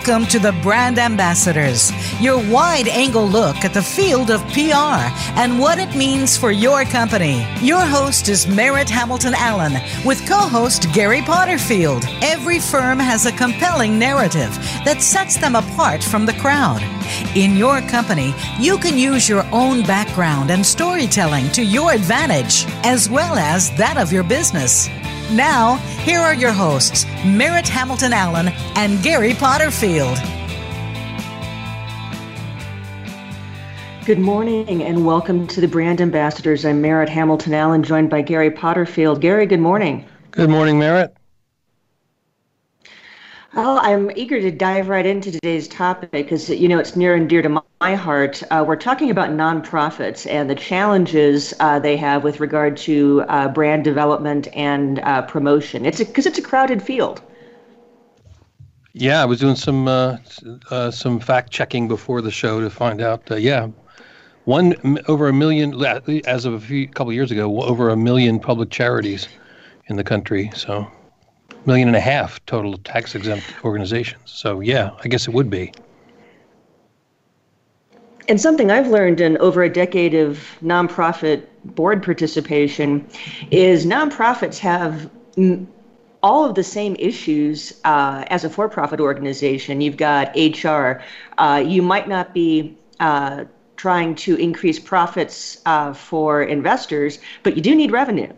Welcome to the Brand Ambassadors, your wide angle look at the field of PR and what it means for your company. Your host is Merritt Hamilton Allen with co host Gary Potterfield. Every firm has a compelling narrative that sets them apart from the crowd. In your company, you can use your own background and storytelling to your advantage, as well as that of your business. Now, here are your hosts, Merritt Hamilton Allen and Gary Potterfield. Good morning and welcome to the Brand Ambassadors. I'm Merritt Hamilton Allen, joined by Gary Potterfield. Gary, good morning. Good morning, Merritt. Well, I'm eager to dive right into today's topic because, you know, it's near and dear to my heart. Uh, we're talking about nonprofits and the challenges uh, they have with regard to uh, brand development and uh, promotion. It's because it's a crowded field. Yeah, I was doing some uh, uh, some fact checking before the show to find out. yeah, one over a million as of a few couple years ago, over a million public charities in the country. So million and a half total tax exempt organizations. So yeah, I guess it would be. And something I've learned in over a decade of nonprofit board participation is nonprofits have all of the same issues uh, as a for-profit organization. You've got HR. Uh, you might not be uh, trying to increase profits uh, for investors, but you do need revenue.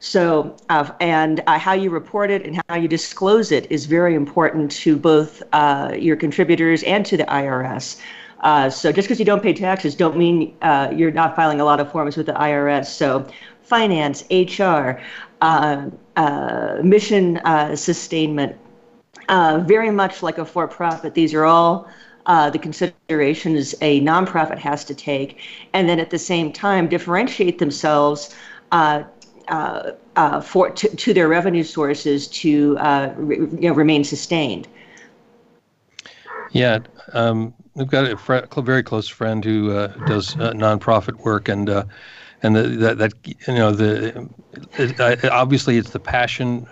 So, uh, and uh, how you report it and how you disclose it is very important to both uh, your contributors and to the IRS. Uh, so, just because you don't pay taxes, don't mean uh, you're not filing a lot of forms with the IRS. So, finance, HR, uh, mission sustainment, very much like a for-profit. These are all uh, the considerations a nonprofit has to take, and then at the same time differentiate themselves uh, for to, to, their revenue sources to uh, re, you know, remain sustained. Yeah, um, we've got a fr- very close friend who uh, does uh, nonprofit work, and uh, and the, that, that you know the it, obviously it's the passion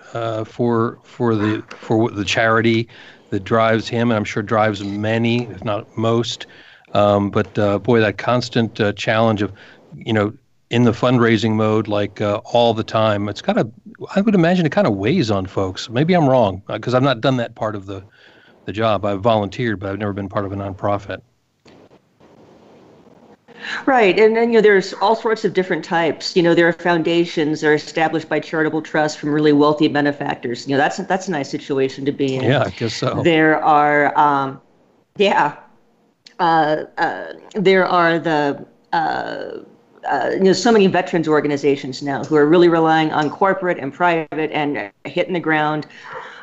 for for the for the charity that drives him, and I'm sure drives many, if not most. Um, but boy, that constant challenge of you know in the fundraising mode like uh, all the time. It's kind of, I would imagine it kind of weighs on folks. Maybe I'm wrong because uh, I've not done that part of the, the job. I've volunteered, but I've never been part of a nonprofit. Right, and then you know there's all sorts of different types. You know there are foundations that are established by charitable trusts from really wealthy benefactors. You know that's that's a nice situation to be in. Yeah, I guess so. There are, um, yeah, uh, uh, there are the uh, uh, you know so many veterans organizations now who are really relying on corporate and private and hitting the ground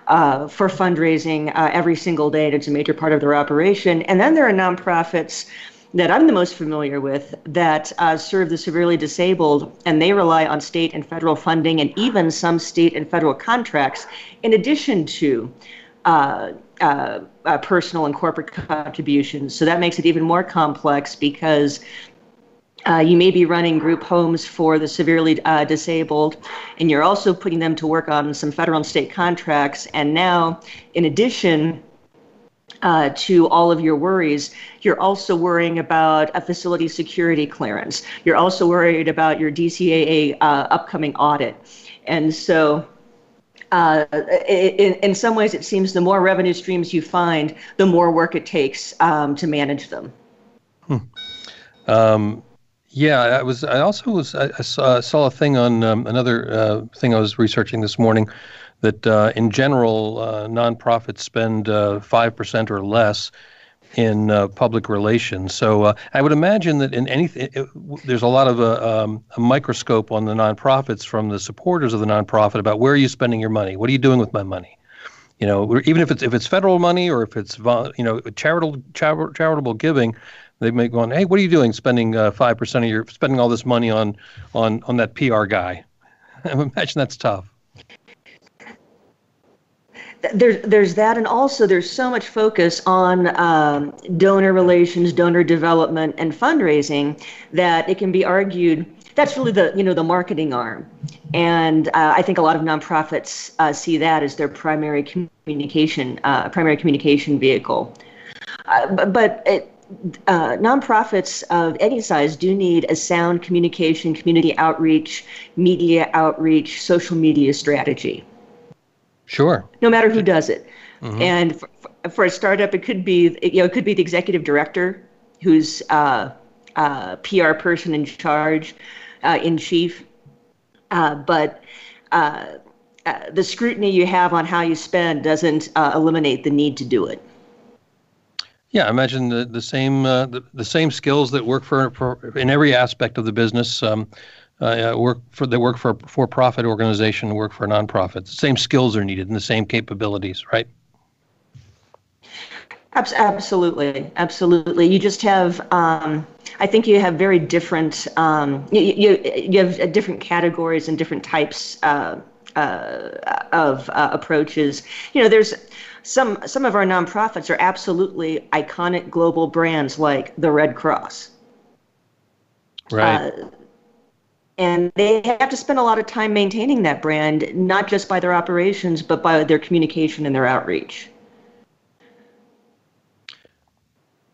uh, for fundraising uh, every single day. And it's a major part of their operation. And then there are nonprofits that I'm the most familiar with that uh, serve the severely disabled, and they rely on state and federal funding and even some state and federal contracts, in addition to uh, uh, uh, personal and corporate contributions. So that makes it even more complex because uh, you may be running group homes for the severely uh, disabled, and you're also putting them to work on some federal and state contracts. And now, in addition uh, to all of your worries, you're also worrying about a facility security clearance. You're also worried about your DCAA uh, upcoming audit. And so, uh, in, in some ways, it seems the more revenue streams you find, the more work it takes um, to manage them. Hmm. Um, yeah, I was. I also was. I, saw, saw, a thing on um, another uh, thing I was researching this morning that uh, in general uh, nonprofits spend uh, five percent or less in uh, public relations. So I would imagine that in anything, there's a lot of a, um, a, microscope on the nonprofits from the supporters of the nonprofit about where are you spending your money? What are you doing with my money? You know, even if it's if it's federal money or if it's you know charitable charitable giving they may go on, hey, what are you doing spending uh, 5% of your, spending all this money on, on, on that PR guy? I imagine that's tough. There's, there's that, and also there's so much focus on um, donor relations, donor development, and fundraising that it can be argued that's really the you know the marketing arm, and uh, I think a lot of nonprofits uh, see that as their primary communication uh, primary communication vehicle. Uh, but it, uh, nonprofits of any size do need a sound communication, community outreach, media outreach, social media strategy. Sure. No matter who does it. Mm-hmm. And for, for, a startup, it could be you know it could be the executive director who's uh, uh, PR person in charge, uh, in chief. Uh, but uh, uh, the scrutiny you have on how you spend doesn't eliminate the need to do it. Yeah, I imagine the the same uh, the, the same skills that work for, for in every aspect of the business. Um, uh, work for that work for a for-profit organization, work for a nonprofit. The same skills are needed and the same capabilities, right? Absolutely, absolutely. You just have, um, I think you have very different, um, you, you, you have different categories and different types uh, uh, of uh, approaches. You know, there's some some of our nonprofits are absolutely iconic global brands like the Red Cross. Right. Uh, and they have to spend a lot of time maintaining that brand, not just by their operations, but by their communication and their outreach.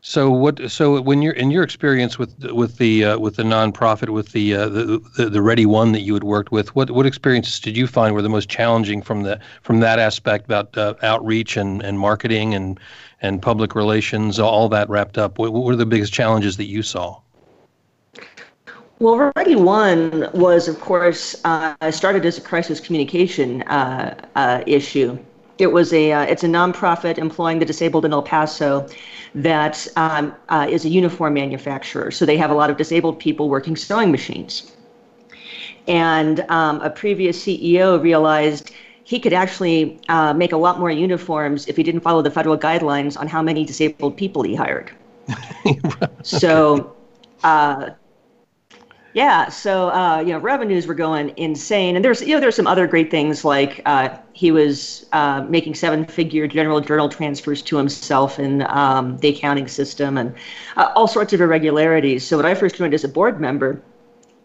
So what? So when you're in your experience with with the uh, with the nonprofit with the, uh, the, the the Ready One that you had worked with, what what experiences did you find were the most challenging from the from that aspect about uh, outreach and, and marketing and and public relations, all that wrapped up? What, what were the biggest challenges that you saw? Well, Ready One was, of course, uh, started as a crisis communication uh, uh, issue. It was a uh, it's a nonprofit employing the disabled in El Paso that um, uh, is a uniform manufacturer. So they have a lot of disabled people working sewing machines. And um, a previous CEO realized he could actually uh, make a lot more uniforms if he didn't follow the federal guidelines on how many disabled people he hired. so uh, yeah, so uh, you know revenues were going insane, and there's you know there's some other great things like uh, he was uh, making seven-figure general journal transfers to himself in um, the accounting system, and uh, all sorts of irregularities. So when I first joined as a board member,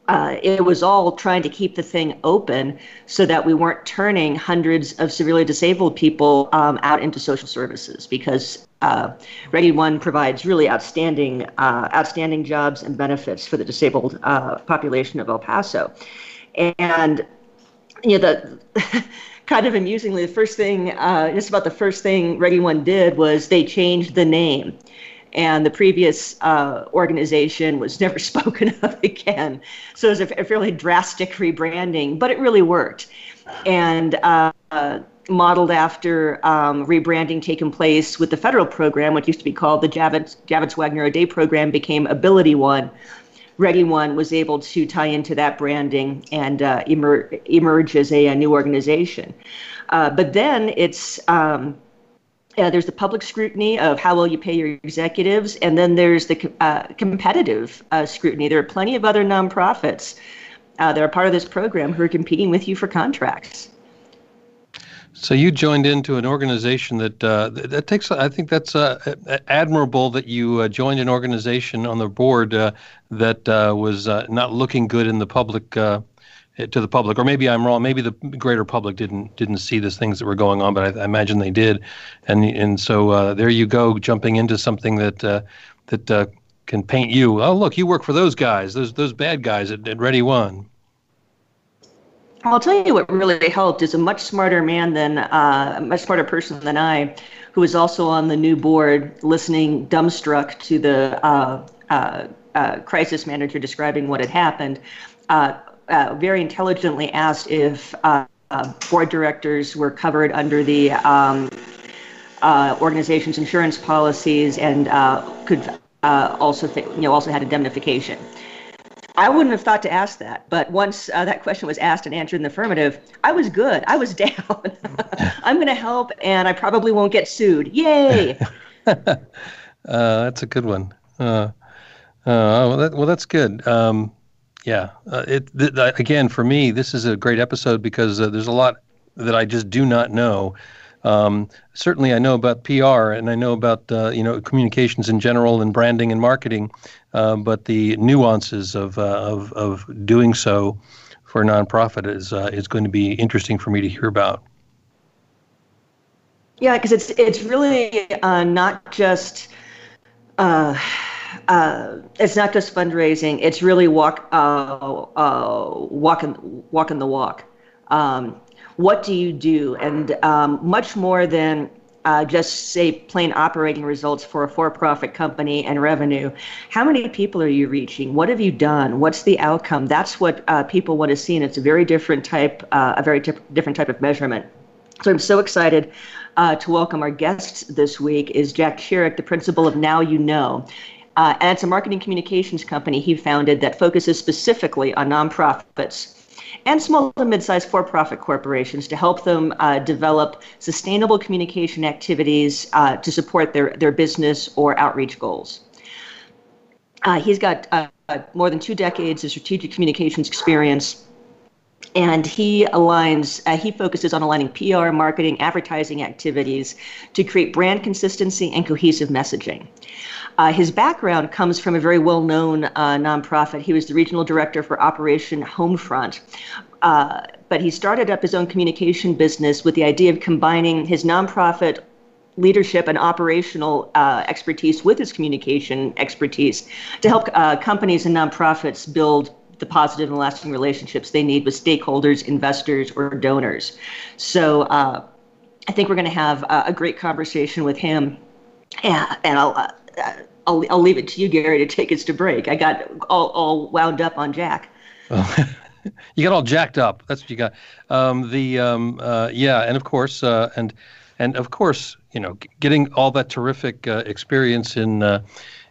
uh, it was all trying to keep the thing open so that we weren't turning hundreds of severely disabled people um, out into social services because uh, Ready One provides really outstanding, uh, outstanding jobs and benefits for the disabled uh, population of El Paso. And you know, the kind of amusingly, the first thing, uh, just about the first thing Ready One did was they changed the name. And the previous uh, organization was never spoken of again. So it was a, a fairly drastic rebranding, but it really worked. And uh, modeled after um, rebranding taken place with the federal program, which used to be called the Javits, Javits Wagner O'Day program, became Ability One. Ready One was able to tie into that branding and uh, emer- emerge as a, a, new organization. Uh, but then it's um, uh, there's the public scrutiny of how well you pay your executives, and then there's the uh, competitive uh, scrutiny. There are plenty of other nonprofits uh, that are part of this program who are competing with you for contracts. So you joined into an organization that uh, that takes. I think that's uh, admirable that you uh, joined an organization on the board uh, that uh, was uh, not looking good in the public to the public. Or maybe I'm wrong. Maybe the greater public didn't didn't see the things that were going on, but I, I imagine they did. And and so there you go, jumping into something that that can paint you. Oh, look, you work for those guys, those those bad guys at, at Ready One. I'll tell you what really helped is a much smarter man than uh, a much smarter person than I, who was also on the new board, listening dumbstruck to the uh, uh, uh crisis manager describing what had happened. Uh, uh, very intelligently asked if board directors were covered under the um, organization's insurance policies and could also, th- you know, also had indemnification. I wouldn't have thought to ask that, but once uh, that question was asked and answered in the affirmative, I was good. I was down. I'm going to help, and I probably won't get sued. Yay! uh, that's a good one. Uh, uh well, that, well, that's good. Um, yeah. Uh, it th- again for me, this is a great episode because uh, there's a lot that I just do not know Um, certainly, I know about PR and I know about uh, you know communications in general and branding and marketing, uh, but the nuances of, uh, of of doing so for a nonprofit is uh, is going to be interesting for me to hear about. Yeah, because it's it's really uh, not just. Uh, uh, it's not just fundraising. It's really walk, uh, uh, walking, walking the walk. Um, what do you do? And um, much more than uh, just say plain operating results for a for-profit company and revenue. How many people are you reaching? What have you done? What's the outcome? That's what uh, people want to see, and it's a very different type, uh, a very different type of measurement. So I'm so excited uh, to welcome our guests this week. Is Jack Chirrick, the principal of Now You Know. Uh, and it's a marketing communications company he founded that focuses specifically on nonprofits and small to mid-sized for-profit corporations to help them uh, develop sustainable communication activities uh, to support their, their business or outreach goals. Uh, he's got uh, more than two decades of strategic communications experience and he aligns uh, he focuses on aligning pr marketing advertising activities to create brand consistency and cohesive messaging uh, his background comes from a very well known uh, nonprofit. He was the regional director for Operation Homefront. Uh, but he started up his own communication business with the idea of combining his nonprofit leadership and operational uh, expertise with his communication expertise to help uh, companies and nonprofits build the positive and lasting relationships they need with stakeholders, investors, or donors. So uh, I think we're going to have a great conversation with him. Yeah, and I'll I'll, I'll leave it to you, Gary, to take us to break. I got all, all wound up on Jack. you got all jacked up. That's what you got. Um, the um, uh, yeah, and of course, uh, and and of course, you know, getting all that terrific uh, experience in uh,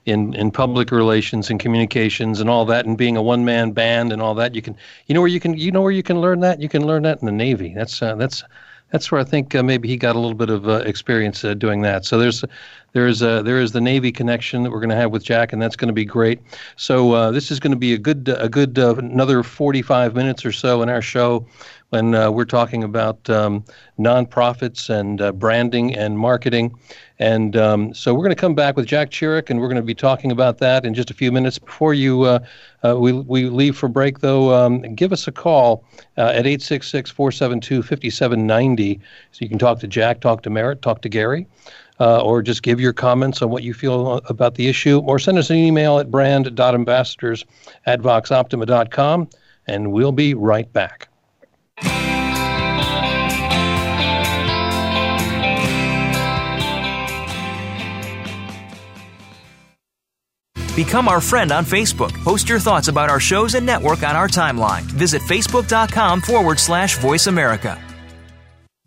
in in public relations and communications and all that, and being a one man band and all that. You can, you know, where you can, you know, where you can learn that. You can learn that in the Navy. That's uh, that's that's where I think uh, maybe he got a little bit of uh, experience uh, doing that. So there's there is a, there is the Navy connection that we're going to have with Jack, and that's going to be great. So uh, this is going to be a good a good uh, another 45 minutes or so in our show when uh, we're talking about um, nonprofits and uh, branding and marketing. And um, so we're going to come back with Jack Chirrick, and we're going to be talking about that in just a few minutes. Before you uh, uh, we we leave for break, though, um, give us a call uh, at 866-472-5790 so you can talk to Jack, talk to Merritt, talk to Gary. Uh, or just give your comments on what you feel about the issue, or send us an email at brand.ambassadors at voxoptima.com, and we'll be right back. Become our friend on Facebook. Post your thoughts about our shows and network on our timeline. Visit facebook.com forward slash voice America.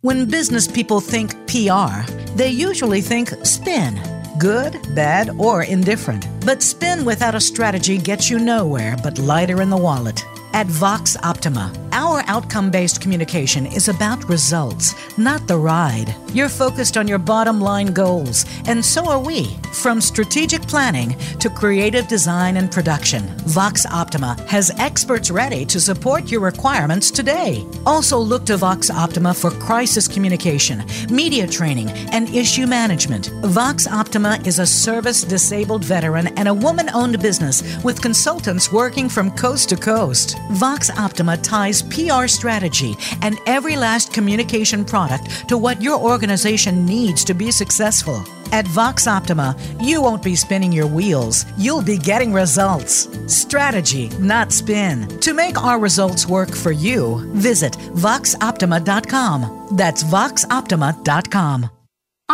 When business people think PR, they usually think spin good, bad, or indifferent. But spin without a strategy gets you nowhere but lighter in the wallet. At Vox Optima, our outcome based communication is about results, not the ride. You're focused on your bottom line goals, and so are we. From strategic planning to creative design and production, Vox Optima has experts ready to support your requirements today. Also, look to Vox Optima for crisis communication, media training, and issue management. Vox Optima is a service disabled veteran and a woman owned business with consultants working from coast to coast. Vox Optima ties PR strategy and every last communication product to what your organization needs to be successful. At Vox Optima, you won't be spinning your wheels, you'll be getting results. Strategy, not spin. To make our results work for you, visit voxoptima.com. That's voxoptima.com.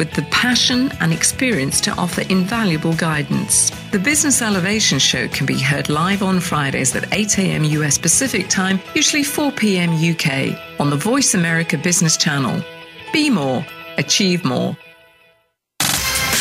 with the passion and experience to offer invaluable guidance. The Business Elevation Show can be heard live on Fridays at 8 a.m. US Pacific Time, usually 4 p.m. UK, on the Voice America Business Channel. Be more, achieve more.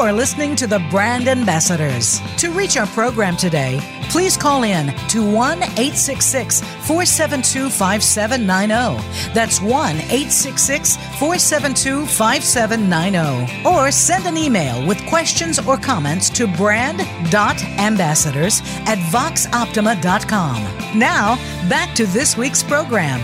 You are listening to the Brand Ambassadors. To reach our program today, please call in to 1 866 472 5790. That's 1 866 472 5790. Or send an email with questions or comments to brand.ambassadors at voxoptima.com. Now, back to this week's program.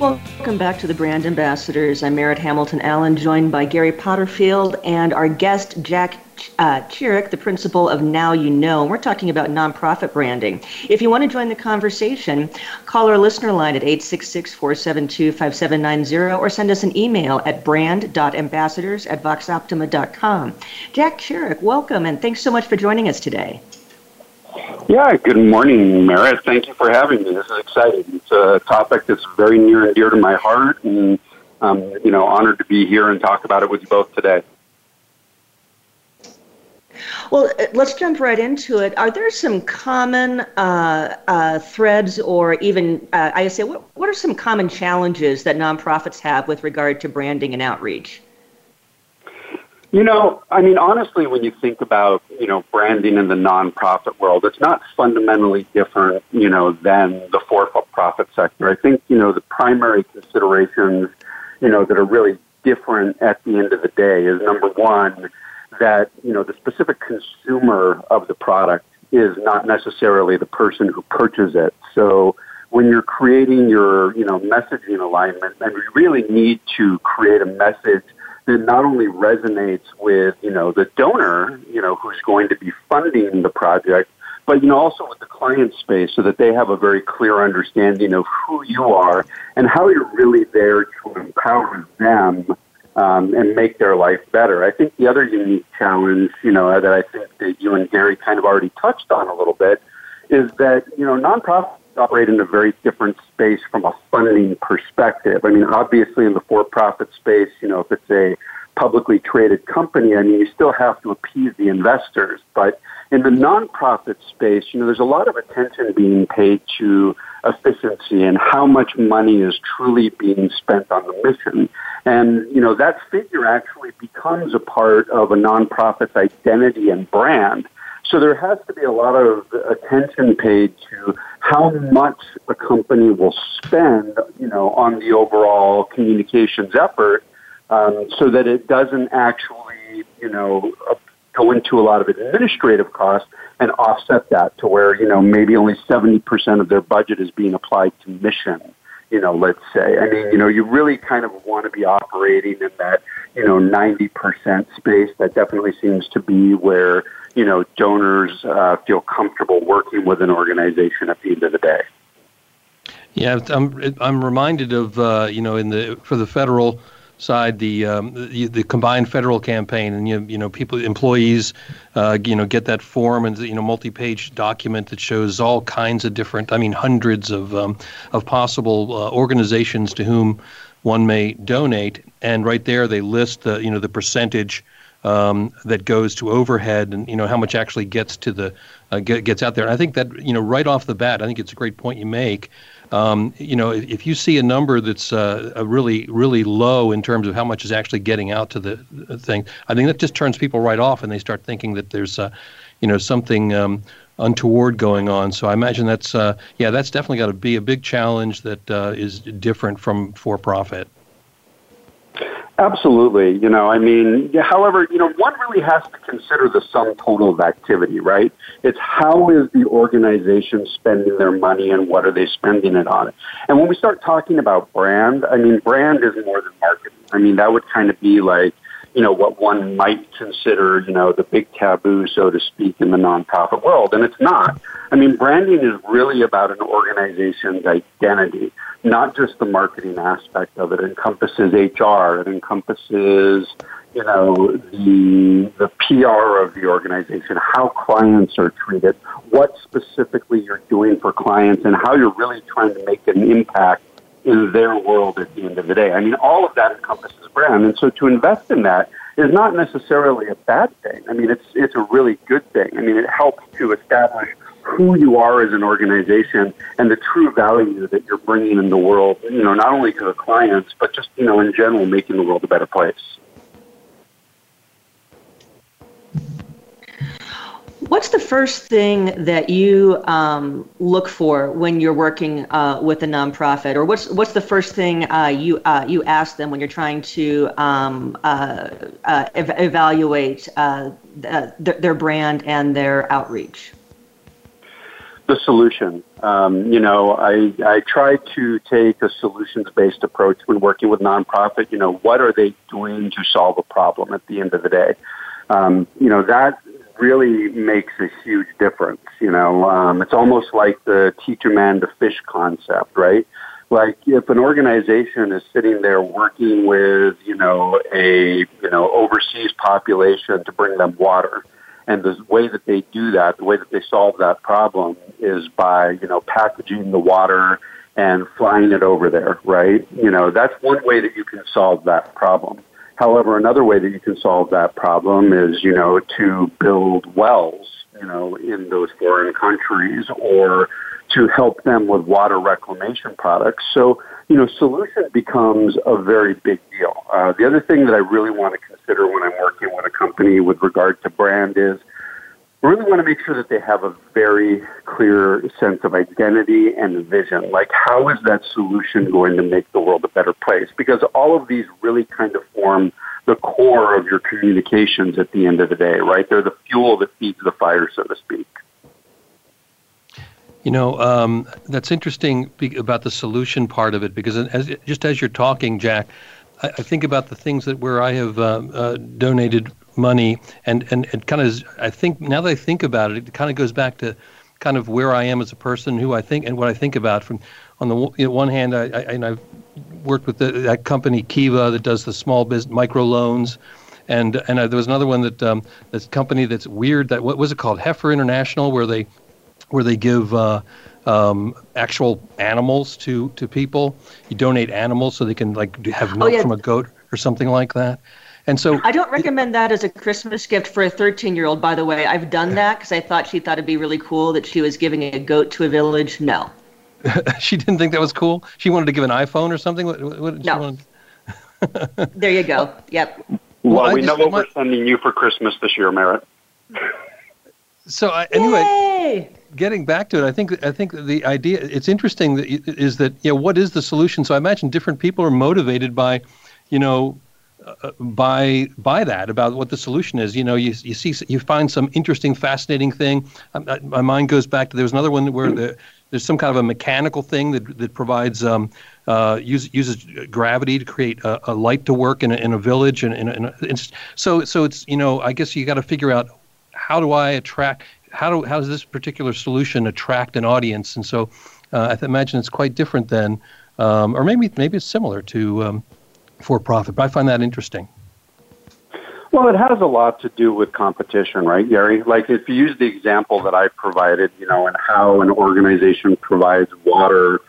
Welcome back to the Brand Ambassadors. I'm Merritt Hamilton Allen, joined by Gary Potterfield and our guest, Jack uh, Chirrick, the principal of Now You Know. We're talking about nonprofit branding. If you want to join the conversation, call our listener line at 866 472 5790 or send us an email at brand.ambassadors at voxoptima.com. Jack Chirrick, welcome and thanks so much for joining us today. Yeah, good morning, Merritt. Thank you for having me. This is exciting. It's a topic that's very near and dear to my heart, and I'm, you know, honored to be here and talk about it with you both today. Well, uh, let's jump right into it. Are there some common uh, uh, threads, or even uh, I say, what, what are some common challenges that nonprofits have with regard to branding and outreach? You know, I mean, honestly, when you think about, you know, branding in the nonprofit world, it's not fundamentally different, you know, than the for-profit sector. I think, you know, the primary considerations, you know, that are really different at the end of the day is number one, that, you know, the specific consumer of the product is not necessarily the person who purchases it. So when you're creating your, you know, messaging alignment, and we really need to create a message that not only resonates with, you know, the donor, you know, who's going to be funding the project, but, you know, also with the client space so that they have a very clear understanding of who you are and how you're really there to empower them um, and make their life better. I think the other unique challenge, you know, that I think that you and Gary kind of already touched on a little bit is that, you know, nonprofits operate in a very different space from a funding perspective. I mean, obviously in the for-profit space, you know, if it's a publicly traded company, I mean, you still have to appease the investors. But in the nonprofit space, you know, there's a lot of attention being paid to efficiency and how much money is truly being spent on the mission. And, you know, that figure actually becomes a part of a nonprofit's identity and brand. So there has to be a lot of attention paid to how much a company will spend, you know, on the overall communications effort, um, so that it doesn't actually, you know, go into a lot of administrative costs and offset that to where you know maybe only seventy percent of their budget is being applied to mission. You know, let's say. I mean, you know, you really kind of want to be operating in that, you know, ninety percent space. That definitely seems to be where you know, donors uh, feel comfortable working with an organization at the end of the day. Yeah, I'm I'm reminded of uh, you know in the for the federal side the um, the, the, combined federal campaign and you you know people employees uh, you know get that form and you know multi-page document that shows all kinds of different I mean hundreds of um, of possible uh, organizations to whom one may donate and right there they list the you know the percentage um, that goes to overhead and you know how much actually gets to the uh, get, gets out there. And I think that you know right off the bat, I think it's a great point you make. Um, you know, if, you see a number that's uh, really really low in terms of how much is actually getting out to the, the thing, I think that just turns people right off, and they start thinking that there's uh, you know something. Um, untoward going on. So I imagine that's uh, yeah, that's definitely got to be a big challenge that uh, is different from for profit. Absolutely. You know, I mean, however, you know, one really has to consider the sum total of activity, right? It's how is the organization spending their money and what are they spending it on? And when we start talking about brand, I mean, brand is more than marketing. I mean, that would kind of be like, you know, what one might consider, you know, the big taboo, so to speak, in the nonprofit world. And it's not. I mean, branding is really about an organization's identity, not just the marketing aspect of it. It encompasses HR, it encompasses, you know, the, the PR of the organization, how clients are treated, what specifically you're doing for clients, and how you're really trying to make an impact in their world at the end of the day. I mean, all of that encompasses brand. And so to invest in that is not necessarily a bad thing. I mean, it's, it's a really good thing. I mean, it helps to establish who you are as an organization and the true value that you're bringing in the world, you know, not only to the clients, but just, you know, in general, making the world a better place. What's the first thing that you um, look for when you're working uh, with a nonprofit, or what's what's the first thing uh, you uh, you ask them when you're trying to um, uh, uh, ev- evaluate uh, th- their brand and their outreach? The solution. Um, you know, I I try to take a solutions based approach when working with nonprofit. You know, what are they doing to solve a problem at the end of the day? Um, you know that really makes a huge difference. You know, um, it's almost like the teacher man to fish concept, right? Like if an organization is sitting there working with, you know, a, you know, overseas population to bring them water, and the way that they do that, the way that they solve that problem is by, you know, packaging the water and flying it over there, right? You know, that's one way that you can solve that problem. However, another way that you can solve that problem is, you know, to build wells, you know, in those foreign countries or to help them with water reclamation products. So, you know, solution becomes a very big deal. Uh, the other thing that I really want to consider when I'm working with a company with regard to brand is we really want to make sure that they have a very clear sense of identity and vision. Like, how is that solution going to make the world a better place? Because all of these really kind of form the core of your communications at the end of the day, right? They're the fuel that feeds the fire, so to speak. You know, um, that's interesting about the solution part of it because as, just as you're talking, Jack, I, I think about the things that where I have uh, uh, donated money, and and it kind of I think now that I think about it, it kind of goes back to kind of where I am as a person, who I think, and what I think about. From on the you know, one hand, I, I and I've worked with the, that company Kiva that does the small business micro loans. And and uh, there was another one that um, this company that's weird that what was it called Heifer International where they where they give uh, um, actual animals to to people. You donate animals so they can like have milk oh, yeah. from a goat or something like that. And so I don't recommend that as a Christmas gift for a 13 year old, by the way. I've done that because I thought she thought it'd be really cool that she was giving a goat to a village. No. she didn't think that was cool? She wanted to give an iPhone or something? What, what no. there you go. Yep. Well, well we know what we're sending you for Christmas this year, Merritt. So I, anyway, Yay! getting back to it, I think I think the idea it's interesting that is that you know what is the solution? So I imagine different people are motivated by, you know, by by that about what the solution is. You know, you you see you find some interesting, fascinating thing. Um, uh, my mind goes back to there was another one where the, there's some kind of a mechanical thing that that provides um, uh, use, uses gravity to create a, a, light to work in a, in a village, and, and, and so so it's you know I guess you got to figure out how do I attract how do how does this particular solution attract an audience, and so uh, I imagine it's quite different than. Um, or maybe maybe it's similar to um, for profit. But I find that interesting. Well, it has a lot to do with competition, right, Gary? Like if you use the example that I provided, you know, and how an organization provides water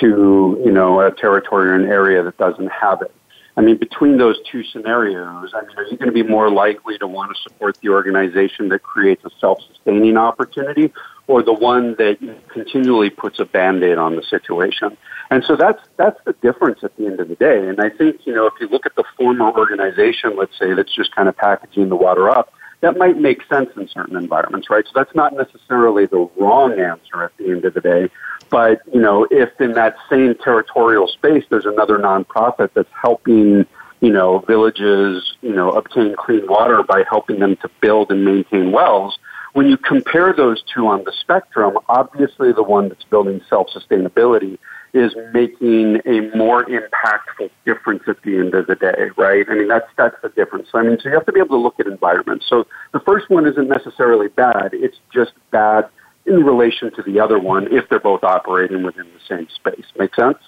to, you know, a territory or an area that doesn't have it. I mean, between those two scenarios, I mean, are you going to be more likely to want to support the organization that creates a self-sustaining opportunity or the one that continually puts a band-aid on the situation? And so that's that's the difference at the end of the day. And I think you know if you look at the former organization, let's say that's just kind of packaging the water up, that might make sense in certain environments, right? So that's not necessarily the wrong answer at the end of the day. But you know, if in that same territorial space there's another nonprofit that's helping you know villages you know obtain clean water by helping them to build and maintain wells when you compare those two on the spectrum, obviously the one that's building self sustainability is making a more impactful difference at the end of the day, right? I mean, that's that's the difference. I mean, so you have to be able to look at environments. So the first one isn't necessarily bad; it's just bad in relation to the other one if they're both operating within the same space. Make sense?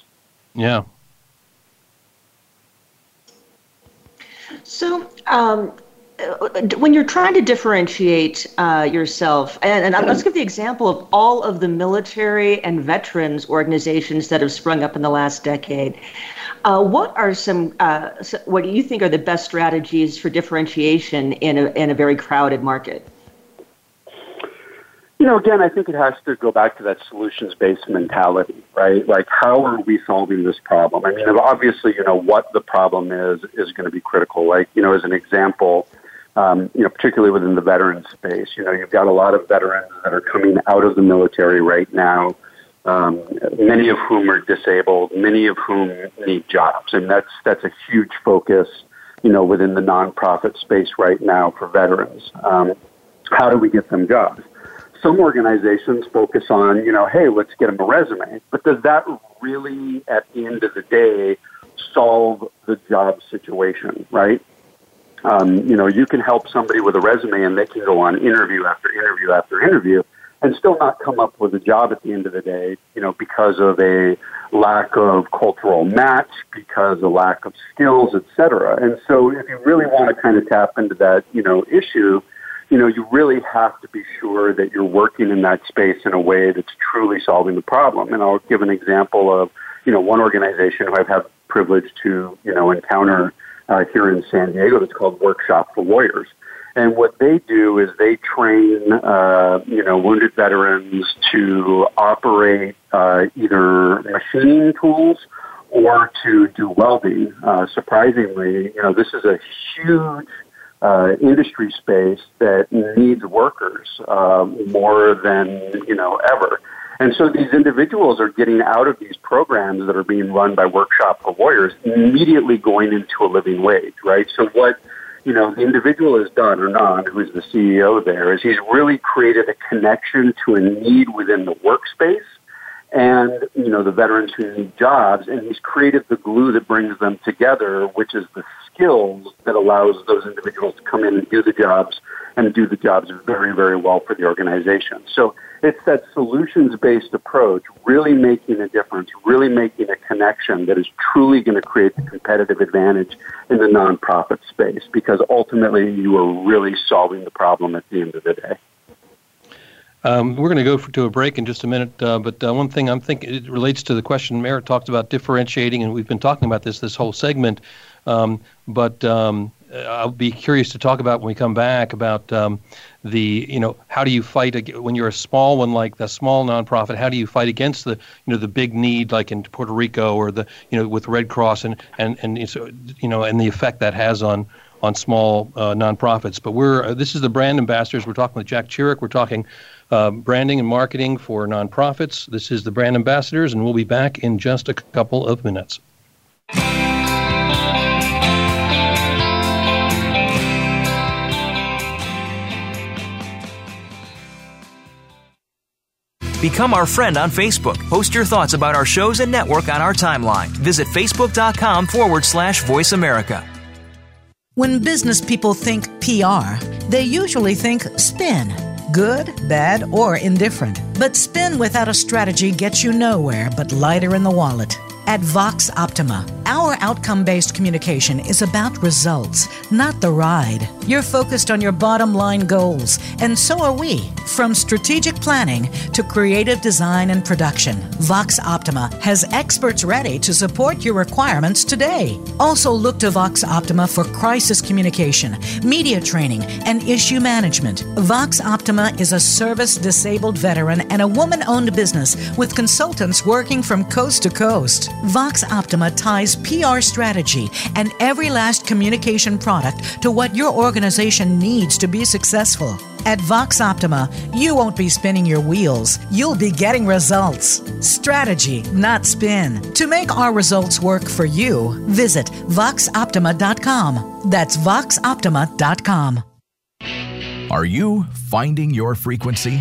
Yeah. So, um, when you're trying to differentiate uh, yourself, and, and let's give the example of all of the military and veterans organizations that have sprung up in the last decade. Uh, what are some, uh, what do you think are the best strategies for differentiation in a, in a very crowded market? You know, again, I think it has to go back to that solutions based mentality, right? Like, how are we solving this problem? I mean, obviously, you know, what the problem is is going to be critical. Like, you know, as an example, um, you know, particularly within the veteran space. You know, you've got a lot of veterans that are coming out of the military right now, um, many of whom are disabled, many of whom need jobs, and that's that's a huge focus. You know, within the nonprofit space right now for veterans, um, how do we get them jobs? Some organizations focus on, you know, hey, let's get them a resume, but does that really, at the end of the day, solve the job situation, right? Um, you know, you can help somebody with a resume and they can go on interview after interview after interview and still not come up with a job at the end of the day, you know, because of a lack of cultural match, because of lack of skills, et cetera. And so if you really want to kind of tap into that, you know, issue, you know, you really have to be sure that you're working in that space in a way that's truly solving the problem. And I'll give an example of, you know, one organization who I've had privilege to, you know, encounter uh, here in San Diego that's called Workshop for Warriors. And what they do is they train, uh, you know, wounded veterans to operate uh, either machining tools or to do welding. Uh, surprisingly, you know, this is a huge uh, industry space that needs workers uh, more than you know ever. And so these individuals are getting out of these programs that are being run by Workshop for Warriors immediately going into a living wage, right? So what you know the individual has done or not, who's the CEO there, is he's really created a connection to a need within the workspace and you know the veterans who need jobs, and he's created the glue that brings them together, which is the skills that allows those individuals to come in and do the jobs and do the jobs very, very well for the organization. So it's that solutions based approach, really making a difference, really making a connection that is truly going to create the competitive advantage in the nonprofit space because ultimately you are really solving the problem at the end of the day. Um, we're going to go for, to a break in just a minute, uh, but uh, one thing I'm thinking it relates to the question Merritt talked about differentiating, and we've been talking about this this whole segment. Um, but um, I'll be curious to talk about when we come back about um, the you know how do you fight when you're a small one like the small nonprofit? How do you fight against the you know the big need like in Puerto Rico or the you know with Red Cross and and and you know and the effect that has on on small uh, nonprofits. But we're uh, this is the brand ambassadors. We're talking with Jack Chirrick. We're talking uh, branding and marketing for nonprofits. This is the brand ambassadors, and we'll be back in just a couple of minutes. Become our friend on Facebook. Post your thoughts about our shows and network on our timeline. Visit facebook.com forward slash voice America. When business people think PR, they usually think spin good, bad, or indifferent. But spin without a strategy gets you nowhere but lighter in the wallet. At Vox Optima, our outcome based communication is about results, not the ride. You're focused on your bottom line goals, and so are we. From strategic planning to creative design and production, Vox Optima has experts ready to support your requirements today. Also, look to Vox Optima for crisis communication, media training, and issue management. Vox Optima is a service disabled veteran and a woman owned business with consultants working from coast to coast. Vox Optima ties PR strategy and every last communication product to what your organization needs to be successful. At Vox Optima, you won't be spinning your wheels, you'll be getting results. Strategy, not spin. To make our results work for you, visit voxoptima.com. That's voxoptima.com. Are you finding your frequency?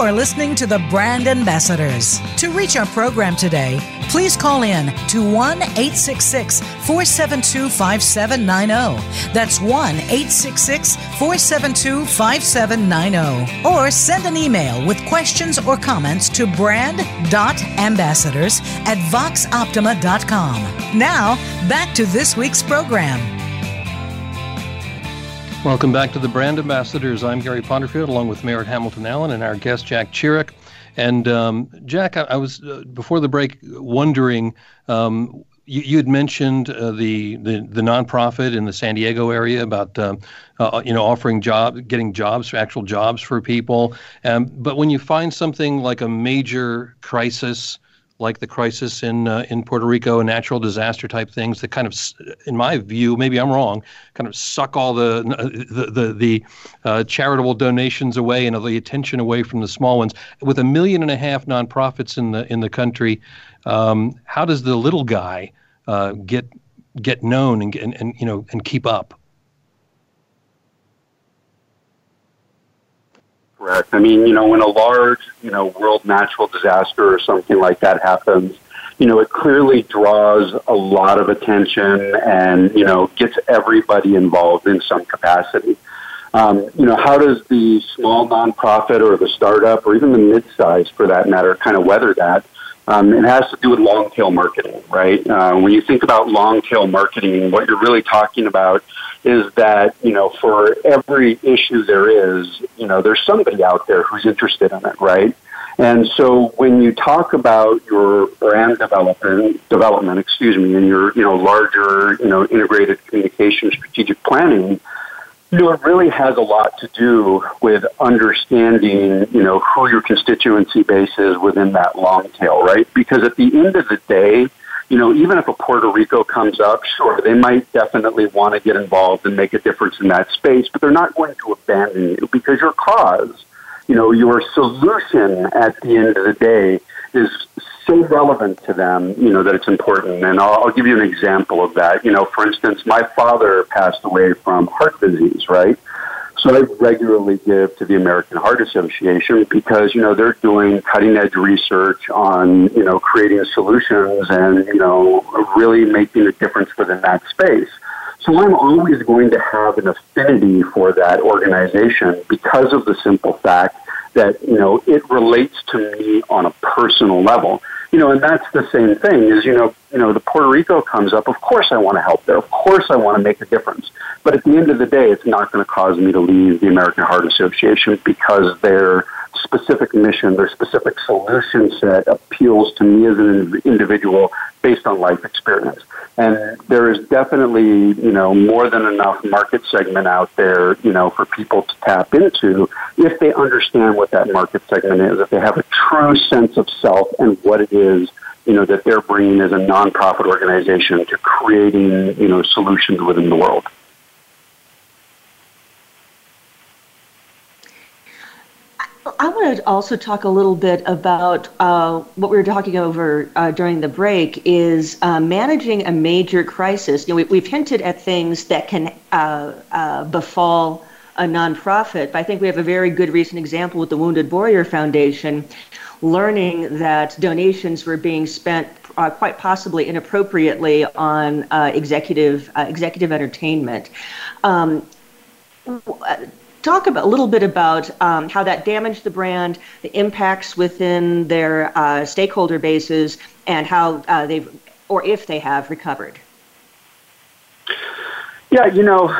Are listening to the Brand Ambassadors. To reach our program today, please call in to 1 866 472 5790. That's 1 866 472 5790. Or send an email with questions or comments to brand.ambassadors at voxoptima.com. Now, back to this week's program. Welcome back to the Brand Ambassadors. I'm Gary Potterfield, along with Merritt Hamilton Allen and our guest Jack Chirrick. And um, Jack, I, I was uh, before the break wondering. Um, you, you, had mentioned uh, the, the the nonprofit in the San Diego area about um, uh, you know offering job, getting jobs, actual jobs for people. Um, but when you find something like a major crisis, like the crisis in uh, in Puerto Rico, and natural disaster type things that kind of, in my view, maybe I'm wrong, kind of suck all the the the, the uh, charitable donations away and the attention away from the small ones. With a million and a half nonprofits in the in the country, um, how does the little guy uh, get get known and, and and you know and keep up? Correct. I mean, you know, when a large, you know, world natural disaster or something like that happens, you know, it clearly draws a lot of attention and, you know, gets everybody involved in some capacity. Um, you know, how does the small nonprofit or the startup or even the mid-size, for that matter, kind of weather that? Um, it has to do with long tail marketing, right? Uh, when you think about long tail marketing, what you're really talking about is that, you know, for every issue there is, you know, there's somebody out there who's interested in it, right? And so when you talk about your brand development, development, excuse me, and your, you know, larger, you know, integrated communication strategic planning, you know, it really has a lot to do with understanding, you know, who your constituency base is within that long tail, right? Because at the end of the day, you know, even if a Puerto Rico comes up, sure, they might definitely want to get involved and make a difference in that space, but they're not going to abandon you because your cause, you know, your solution at the end of the day is so relevant to them, you know, that it's important. And I'll, I'll give you an example of that. You know, for instance, my father passed away from heart disease, right? So I regularly give to the American Heart Association because, you know, they're doing cutting edge research on, you know, creating solutions and, you know, really making a difference within that space. So I'm always going to have an affinity for that organization because of the simple fact that, you know, it relates to me on a personal level you know, and that's the same thing is, you know, you know, the Puerto Rico comes up. Of course I want to help there. Of course I want to make a difference. But at the end of the day, it's not going to cause me to leave the American Heart Association because their specific mission, their specific solution set appeals to me as an individual based on life experience. And there is definitely, you know, more than enough market segment out there, you know, for people to tap into if they understand what that market segment is, if they have a true sense of self and what it is, you know, that they're bringing as a nonprofit organization to creating, you know, solutions within the world. I want to also talk a little bit about uh, what we were talking over uh, during the break is uh, managing a major crisis. You know, we, have hinted at things that can uh, uh, befall a nonprofit, but I think we have a very good recent example with the Wounded Warrior Foundation, learning that donations were being spent uh, quite possibly inappropriately on uh, executive uh, executive entertainment. Um, talk about, a little bit about um, how that damaged the brand, the impacts within their uh, stakeholder bases, and how uh, they've, or if they have, recovered. Yeah, you know,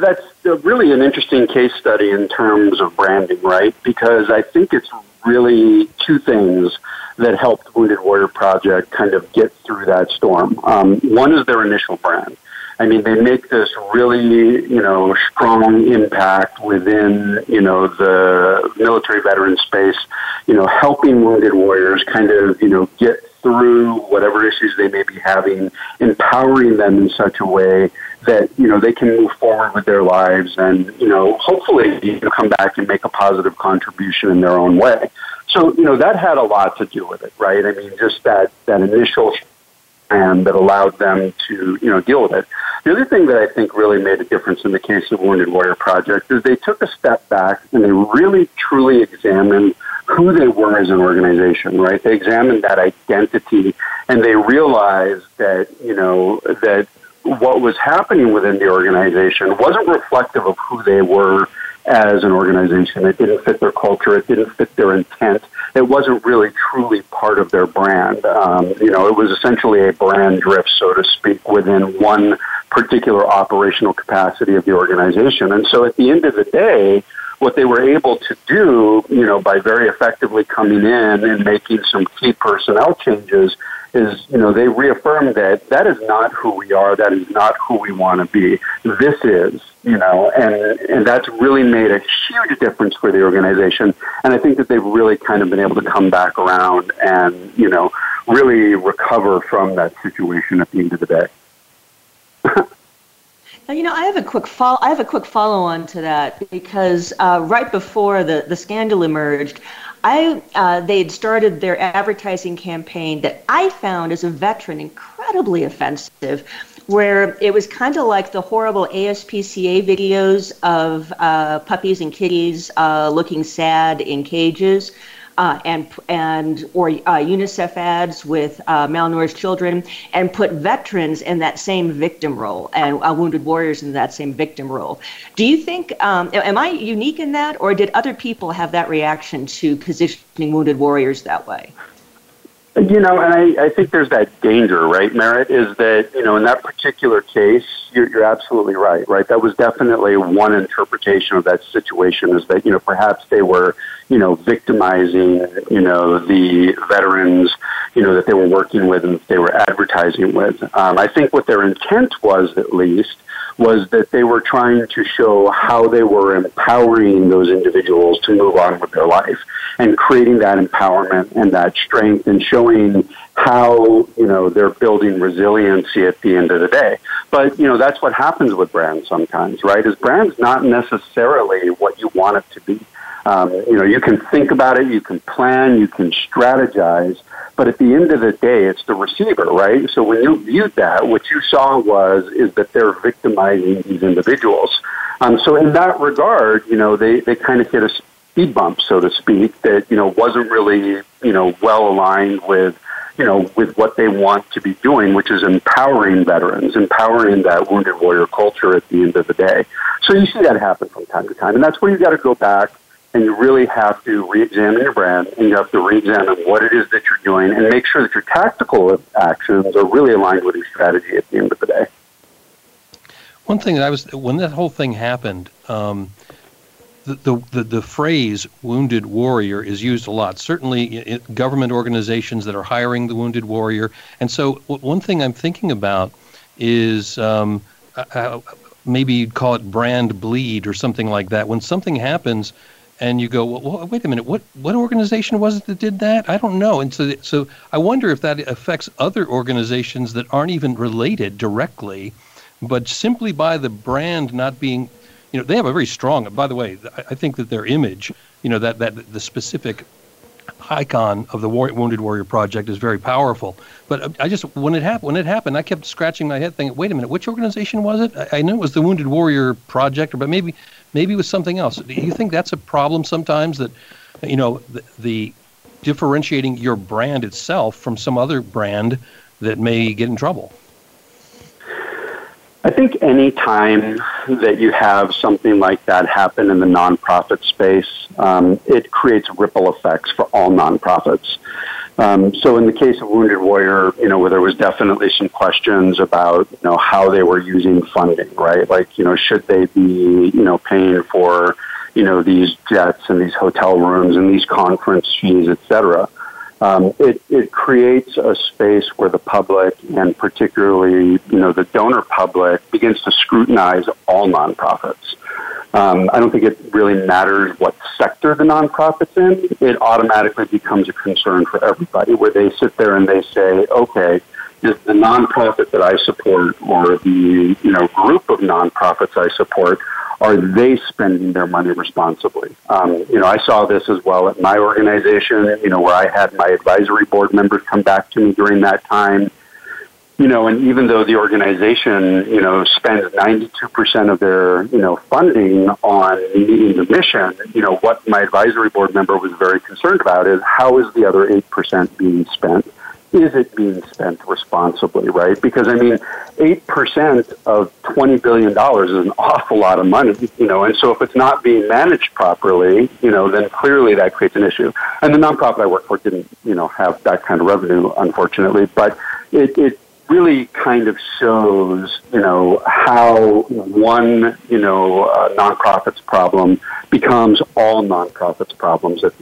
that's really an interesting case study in terms of branding, right? Because I think it's really two things that helped Wounded Warrior Project kind of get through that storm. Um, one is their initial brand. I mean, they make this really, you know, strong impact within, you know, the military veteran space, you know, helping wounded warriors kind of, you know, get through whatever issues they may be having, empowering them in such a way that, you know, they can move forward with their lives and, you know, hopefully you know, come back and make a positive contribution in their own way. So, you know, that had a lot to do with it, right? I mean, just that, that initial plan that allowed them to, you know, deal with it. The other thing that I think really made a difference in the case of Wounded Warrior Project is they took a step back and they really truly examined who they were as an organization, right? They examined that identity and they realized that, you know, that what was happening within the organization wasn't reflective of who they were as an organization. It didn't fit their culture. It didn't fit their intent. It wasn't really truly part of their brand. Um, you know, it was essentially a brand drift, so to speak, within one particular operational capacity of the organization. And so at the end of the day, what they were able to do, you know, by very effectively coming in and making some key personnel changes is, you know, they reaffirmed that that is not who we are. That is not who we want to be. This is, you know, and, and that's really made a huge difference for the organization. And I think that they've really kind of been able to come back around and, you know, really recover from that situation at the end of the day. Now, you know, I have a quick follow. I have a quick follow-on to that because uh, right before the the scandal emerged, I uh, they had started their advertising campaign that I found as a veteran incredibly offensive, where it was kind of like the horrible ASPCA videos of uh, puppies and kitties uh, looking sad in cages uh, and and or uh, UNICEF ads with uh, malnourished children, and put veterans in that same victim role and uh, wounded warriors in that same victim role. Do you think um, am I unique in that, or did other people have that reaction to positioning wounded warriors that way? You know, and I, I think there's that danger, right, Merritt, is that, you know, in that particular case, you're, you're absolutely right, right? That was definitely one interpretation of that situation is that, you know, perhaps they were, you know, victimizing, you know, the veterans, you know, that they were working with and that they were advertising with. Um, I think what their intent was, at least, was that they were trying to show how they were empowering those individuals to move on with their life and creating that empowerment and that strength and showing how you know they're building resiliency at the end of the day. But you know that's what happens with brands sometimes right? Is brands not necessarily what you want it to be um, you know you can think about it you can plan you can strategize but at the end of the day, it's the receiver, right? So when you viewed that, what you saw was is that they're victimizing these individuals. Um, so in that regard, you know, they, they kind of hit a speed bump, so to speak, that you know wasn't really you know well aligned with you know with what they want to be doing, which is empowering veterans, empowering that wounded warrior culture at the end of the day. So you see that happen from time to time, and that's where you got to go back and you really have to re-examine your brand and you have to re-examine what it is that you're doing and make sure that your tactical actions are really aligned with your strategy at the end of the day. One thing that I was when that whole thing happened, um, the, the, the the phrase "wounded warrior" is used a lot. Certainly, in government organizations that are hiring the wounded warrior. And so, one thing I'm thinking about is um, uh, maybe you'd call it brand bleed or something like that. When something happens and you go, well, wait a minute, what what organization was it that did that? I don't know. And so, so I wonder if that affects other organizations that aren't even related directly, but simply by the brand not being, you know, they have a very strong. By the way, I think that their image, you know, that that the specific icon of the War- Wounded Warrior Project is very powerful. But I just when it happened, when it happened, I kept scratching my head, thinking, "Wait a minute, which organization was it?" I, I it was the Wounded Warrior Project, but maybe maybe with something else. Do you think that's a problem sometimes that, you know, the, the differentiating your brand itself from some other brand that may get in trouble? I think any time that you have something like that happen in the nonprofit space, um, it creates ripple effects for all nonprofits. Um, so in the case of Wounded Warrior, you know, where there was definitely some questions about, you know, how they were using funding, right? Like, you know, should they be, you know, paying for, you know, these jets and these hotel rooms and these conference fees, et cetera? Um, it, it creates a space where the public and particularly, you know, the donor public begins to scrutinize all nonprofits. Um, I don't think it really matters what sector the nonprofit's in. It automatically becomes a concern for everybody where they sit there and they say, okay, is the nonprofit that I support or the, you know, group of nonprofits I support, are they spending their money responsibly? Um, you know, I saw this as well at my organization, you know, where I had my advisory board members come back to me during that time you know, and even though the organization, you know, spends 92% of their, you know, funding on meeting the mission, you know, what my advisory board member was very concerned about is how is the other 8% being spent? Is it being spent responsibly, right? Because, I mean, 8% of $20 billion is an awful lot of money, you know, and so if it's not being managed properly, you know, then clearly that creates an issue. And the nonprofit I work for didn't, you know, have that kind of revenue, unfortunately, but it, it really kind of shows, you know, how one, you know, uh, nonprofit's problem becomes all nonprofits' problems. If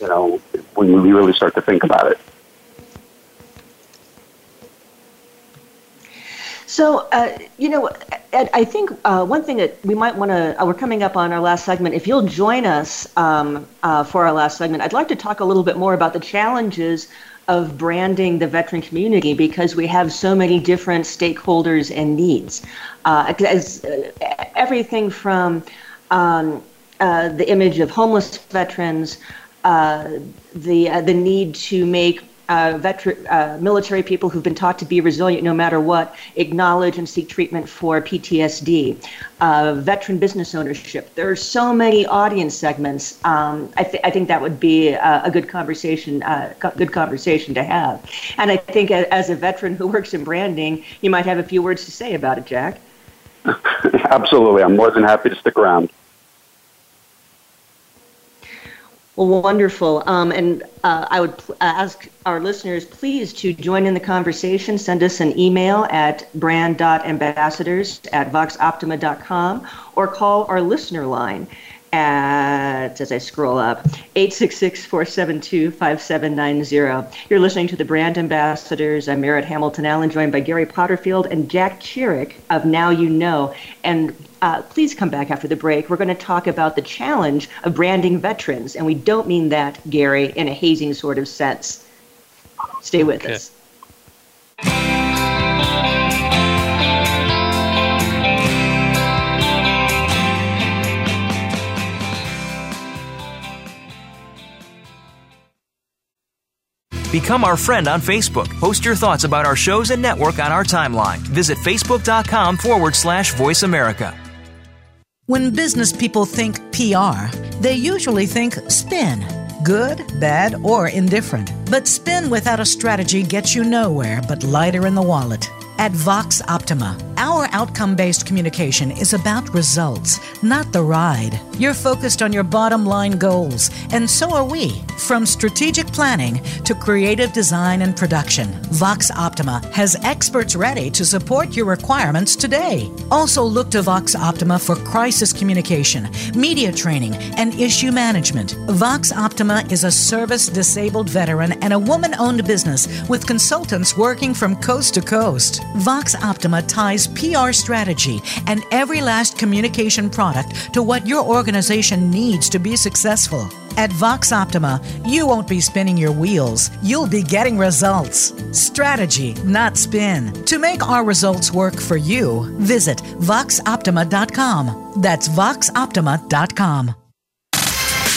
you know, when you really start to think about it. So, uh, you know, Ed, I think uh, one thing that we might want to, uh, we're coming up on our last segment. If you'll join us um, uh, for our last segment, I'd like to talk a little bit more about the challenges of branding the veteran community because we have so many different stakeholders and needs. Uh, as, uh, everything from um, uh, the image of homeless veterans, uh, the uh, the need to make uh, veteran, uh, military people who've been taught to be resilient no matter what acknowledge and seek treatment for PTSD, uh, veteran business ownership. There are so many audience segments. Um, I, th- I, think that would be a, a good conversation, uh, good conversation to have. And I think as a veteran who works in branding, you might have a few words to say about it, Jack. Absolutely, I'm more than happy to stick around. Well, wonderful. Um, and uh, I would pl- uh, ask our listeners please to join in the conversation. Send us an email at brand.ambassadors at voxoptima.com or call our listener line at, as I scroll up, 866-472-5790. You're listening to the Brand Ambassadors. I'm Merritt Hamilton Allen, joined by Gary Potterfield and Jack Chirrick of Now You Know. And uh, please come back after the break. We're going to talk about the challenge of branding veterans, and we don't mean that, Gary, in a hazing sort of sense. Stay with okay. us. Become our friend on Facebook. Post your thoughts about our shows and network on our timeline. Visit facebook.com forward slash voice America. When business people think PR, they usually think spin good, bad, or indifferent. But spin without a strategy gets you nowhere but lighter in the wallet. At Vox Optima, our outcome based communication is about results, not the ride. You're focused on your bottom line goals, and so are we. From strategic planning to creative design and production, Vox Optima has experts ready to support your requirements today. Also, look to Vox Optima for crisis communication, media training, and issue management. Vox Optima is a service disabled veteran and a woman owned business with consultants working from coast to coast. Vox Optima ties PR strategy and every last communication product to what your organization needs to be successful. At Vox Optima, you won't be spinning your wheels, you'll be getting results. Strategy, not spin. To make our results work for you, visit voxoptima.com. That's voxoptima.com.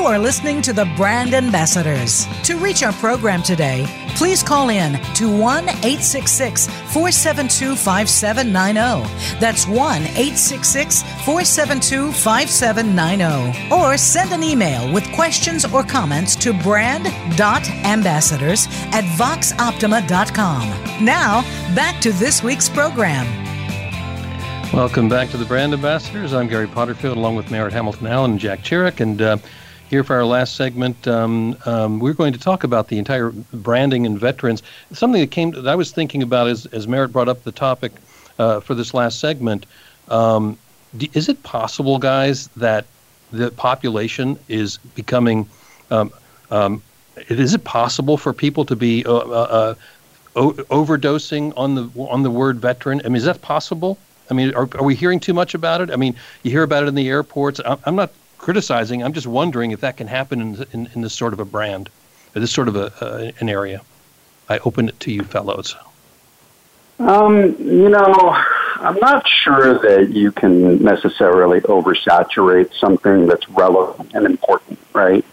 You are listening to the Brand Ambassadors. To reach our program today, please call in to 1 866 472 5790. That's 1 866 472 5790. Or send an email with questions or comments to brand.ambassadors at voxoptima.com. Now, back to this week's program. Welcome back to the Brand Ambassadors. I'm Gary Potterfield, along with Merritt Hamilton Allen and Jack Chirrick. And uh, here for our last segment, um, um, we're going to talk about the entire branding and veterans. Something that came that I was thinking about as, as Merritt brought up the topic uh, for this last segment. Um, is it possible, guys, that the population is becoming? Um, um, is it possible for people to be uh, uh, o- overdosing on the on the word veteran? I mean, is that possible? I mean, are, are we hearing too much about it? I mean, you hear about it in the airports. I'm, I'm not criticizing. I'm just wondering if that can happen in, in, in this sort of a brand, or this sort of a, uh, an area. I open it to you, fellows. Um, you know, I'm not sure that you can necessarily oversaturate something that's relevant and important, right?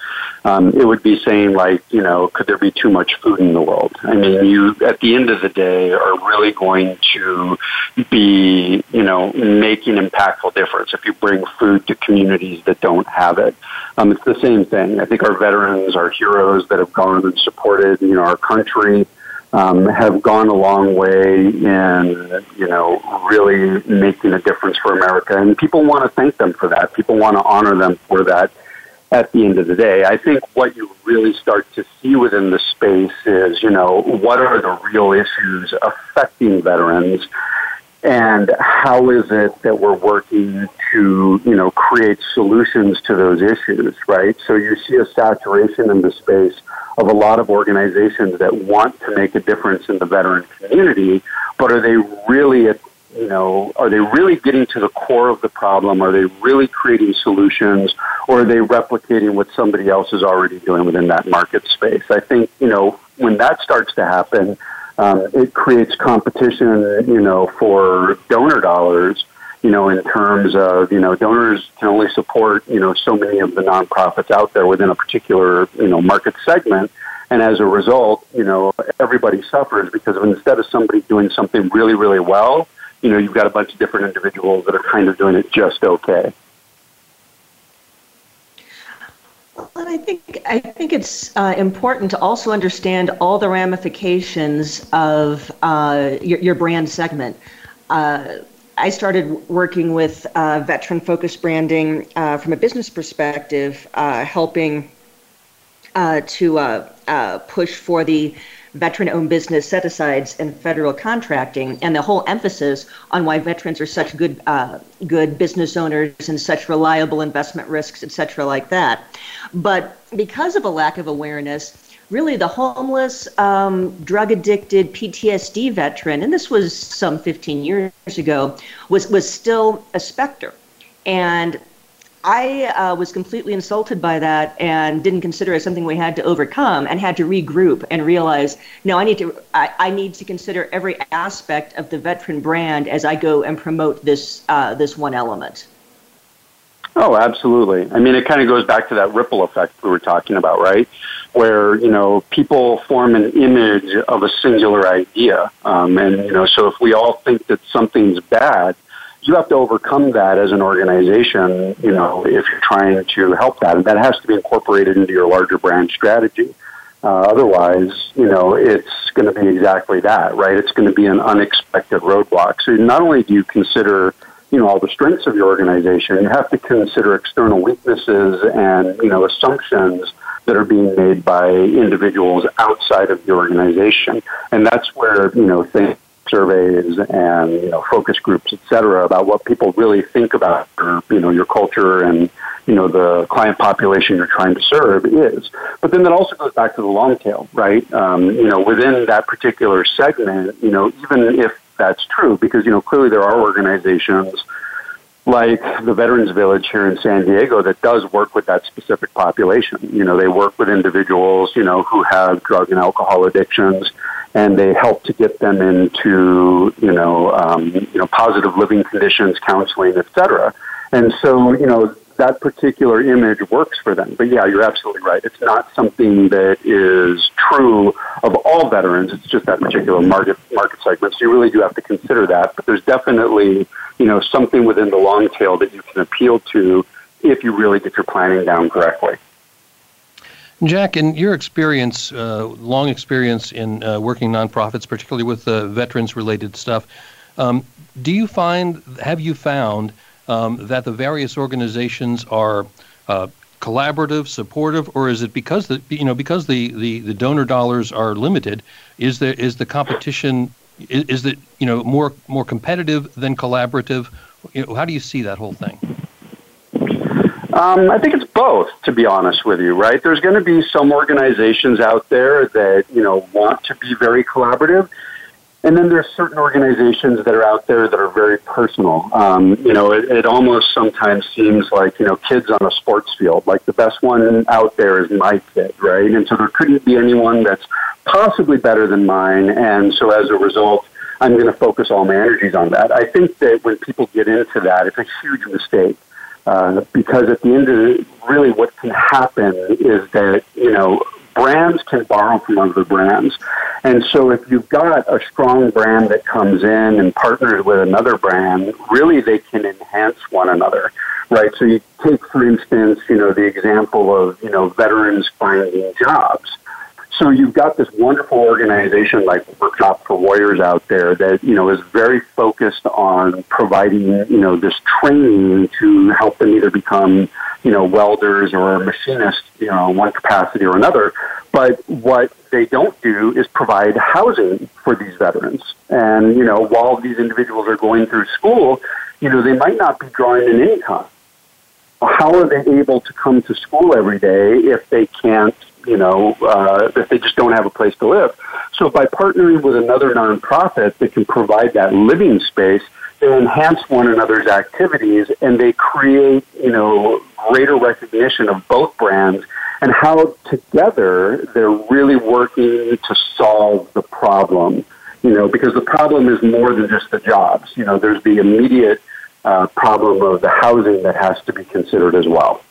Um, it would be saying like, you know, could there be too much food in the world? I mean, you at the end of the day are really going to be, you know, making impactful difference if you bring food to communities that don't have it. Um, it's the same thing. I think our veterans, our heroes that have gone and supported, you know, our country um, have gone a long way in, you know, really making a difference for America. And people want to thank them for that. People want to honor them for that at the end of the day. I think what you really start to see within the space is, you know, what are the real issues affecting veterans and how is it that we're working to, you know, create solutions to those issues, right? So you see a saturation in the space of a lot of organizations that want to make a difference in the veteran community, but are they really you know, are they really getting to the core of the problem? Are they really creating solutions or are they replicating what somebody else is already doing within that market space? I think, you know, when that starts to happen, um, it creates competition, you know, for donor dollars you know, in terms of, you know, donors can only support, you know, so many of the nonprofits out there within a particular, you know, market segment. And as a result, you know, everybody suffers because instead of somebody doing something really, really well, you know, you've got a bunch of different individuals that are kind of doing it just okay. Well, I think I think it's uh, important to also understand all the ramifications of uh, your, your brand segment. Uh, I started working with uh, veteran focused branding uh, from a business perspective, uh, helping to push for the veteran owned business set asides and federal contracting and the whole emphasis on why veterans are such good good business owners and such reliable investment risks, et cetera, like that. But because of a lack of awareness, really the homeless, um, drug addicted PTSD veteran, and this was some 15 years ago, was, was still a specter. And I uh, was completely insulted by that and didn't consider it something we had to overcome and had to regroup and realize no I need to I, I need to consider every aspect of the veteran brand as I go and promote this uh, this one element. Oh, absolutely. I mean, it kind of goes back to that ripple effect we were talking about, right? Where, you know, people form an image of a singular idea. Um, and, you know, so if we all think that something's bad, you have to overcome that as an organization, you know, if you're trying to help that. And that has to be incorporated into your larger brand strategy. Uh, otherwise, you know, it's going to be exactly that, right? It's going to be an unexpected roadblock. So not only do you consider you know all the strengths of your organization. You have to consider external weaknesses and you know assumptions that are being made by individuals outside of the organization, and that's where you know things surveys and you know focus groups, et cetera, about what people really think about your you know your culture and you know the client population you're trying to serve is. But then that also goes back to the long tail, right? Um, you know, within that particular segment, you know, even if that's true, because you know clearly there are organizations like the Veterans Village here in San Diego that does work with that specific population. You know, they work with individuals, you know, who have drug and alcohol addictions, and they help to get them into, you know, um, you know, positive living conditions, counseling, et cetera. And so, you know, that particular image works for them. But yeah, you're absolutely right. It's not something that is true of all veterans. It's just that particular market market segment. So you really do have to consider that. But there's definitely you know, something within the long tail that you can appeal to if you really get your planning down correctly. Jack, in your experience, uh, long experience in uh, working nonprofits, particularly with uh, veterans-related stuff, um, do you find, have you found um, that the various organizations are uh, collaborative, supportive, or is it because the you know because the, the, the donor dollars are limited? Is there is the competition is, is it you know more more competitive than collaborative? You know, how do you see that whole thing? Um, I think it's both, to be honest with you. Right? There's going to be some organizations out there that you know want to be very collaborative, and then there's certain organizations that are out there that are very personal. Um, you know, it, it almost sometimes seems like you know kids on a sports field. Like the best one out there is my kid, right? And so there couldn't be anyone that's possibly better than mine. And so as a result, I'm going to focus all my energies on that. I think that when people get into that, it's a huge mistake. Uh, because at the end of it, really what can happen is that, you know, brands can borrow from other brands. And so if you've got a strong brand that comes in and partners with another brand, really they can enhance one another, right? So you take, for instance, you know, the example of, you know, veterans finding jobs. So you've got this wonderful organization like Workshop for Warriors out there that, you know, is very focused on providing, you know, this training to help them either become, you know, welders or machinists, you know, in one capacity or another. But what they don't do is provide housing for these veterans. And, you know, while these individuals are going through school, you know, they might not be drawing an income. How are they able to come to school every day if they can't you know, uh, that they just don't have a place to live. So by partnering with another nonprofit that can provide that living space, they enhance one another's activities and they create, you know, greater recognition of both brands and how together they're really working to solve the problem. You know, because the problem is more than just the jobs. You know, there's the immediate uh, problem of the housing that has to be considered as well.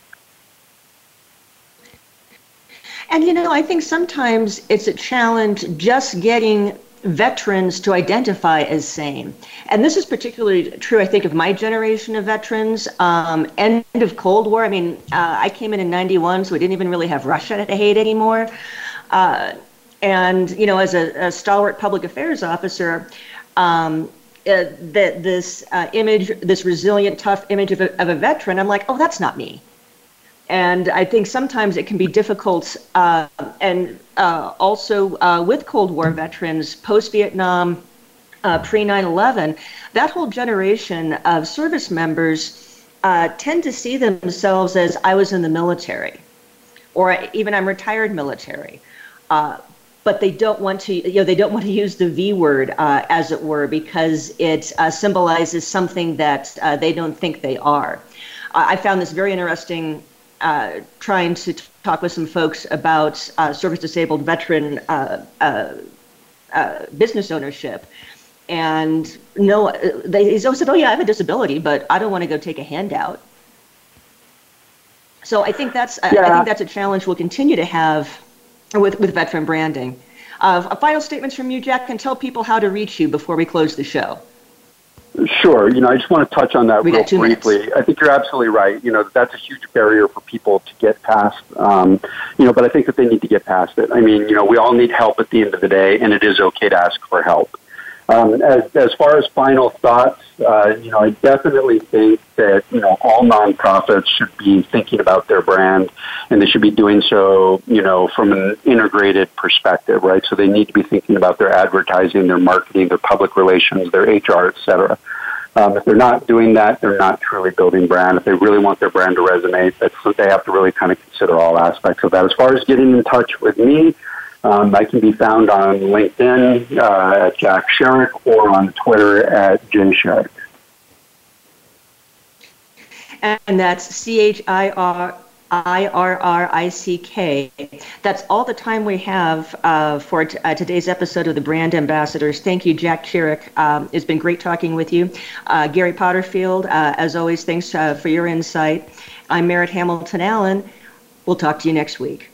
And you know, I think sometimes it's a challenge just getting veterans to identify as same. And this is particularly true, I think, of my generation of veterans. Um, end of Cold War. I mean, uh, I came in in 91, so we didn't even really have Russia to hate anymore. Uh, and, you know, as a, a, stalwart public affairs officer, um, uh, that this uh, image, this resilient, tough image of a, of a veteran, I'm like, oh, that's not me. And I think sometimes it can be difficult, uh, and uh, also uh, with Cold War veterans, post Vietnam, uh, pre 9 11, that whole generation of service members uh, tend to see themselves as I was in the military, or even I'm retired military. Uh, but they don't want to, you know, they don't want to use the V word, as it were, because it symbolizes something that they don't think they are. I found this very interesting uh, trying to talk with some folks about uh, service disabled veteran uh, uh, uh, business ownership. And no, they he said, "Oh yeah, I have a disability, but I don't want to go take a handout." So I think that's yeah. I think that's a challenge we'll continue to have with with veteran branding. Uh, final statements from you, Jack, and tell people how to reach you before we close the show. Sure. You know, I just want to touch on that we real briefly. Minutes. I think you're absolutely right. You know, that's a huge barrier for people to get past. Um, you know, but I think that they need to get past it. I mean, you know, we all need help at the end of the day, and it is okay to ask for help. Um, as, as far as final thoughts, uh, you know, I definitely think that, you know, all nonprofits should be thinking about their brand and they should be doing so, you know, from an integrated perspective, right? So they need to be thinking about their advertising, their marketing, their public relations, their HR, et cetera. Um, if they're not doing that, they're not truly building brand. If they really want their brand to resonate, that's they have to really kind of consider all aspects of that. As far as getting in touch with me, um, I can be found on LinkedIn uh, at Jack Chirrick or on Twitter at Jay Chirrick. And that's C H I R I R R I C K. That's all the time we have uh, for t- uh, today's episode of the Brand Ambassadors. Thank you, Jack Chirrick. Um, it's been great talking with you. Uh, Gary Potterfield, uh, as always, thanks uh, for your insight. I'm Merritt Hamilton Allen. We'll talk to you next week.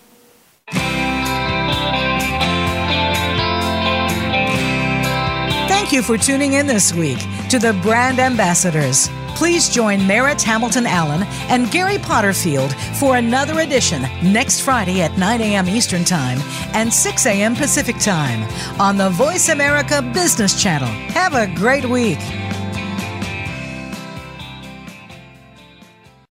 You for tuning in this week to the Brand Ambassadors. Please join Merritt Hamilton Allen and Gary Potterfield for another edition next Friday at 9 a.m. Eastern Time and 6 a.m. Pacific Time on the Voice America Business Channel. Have a great week.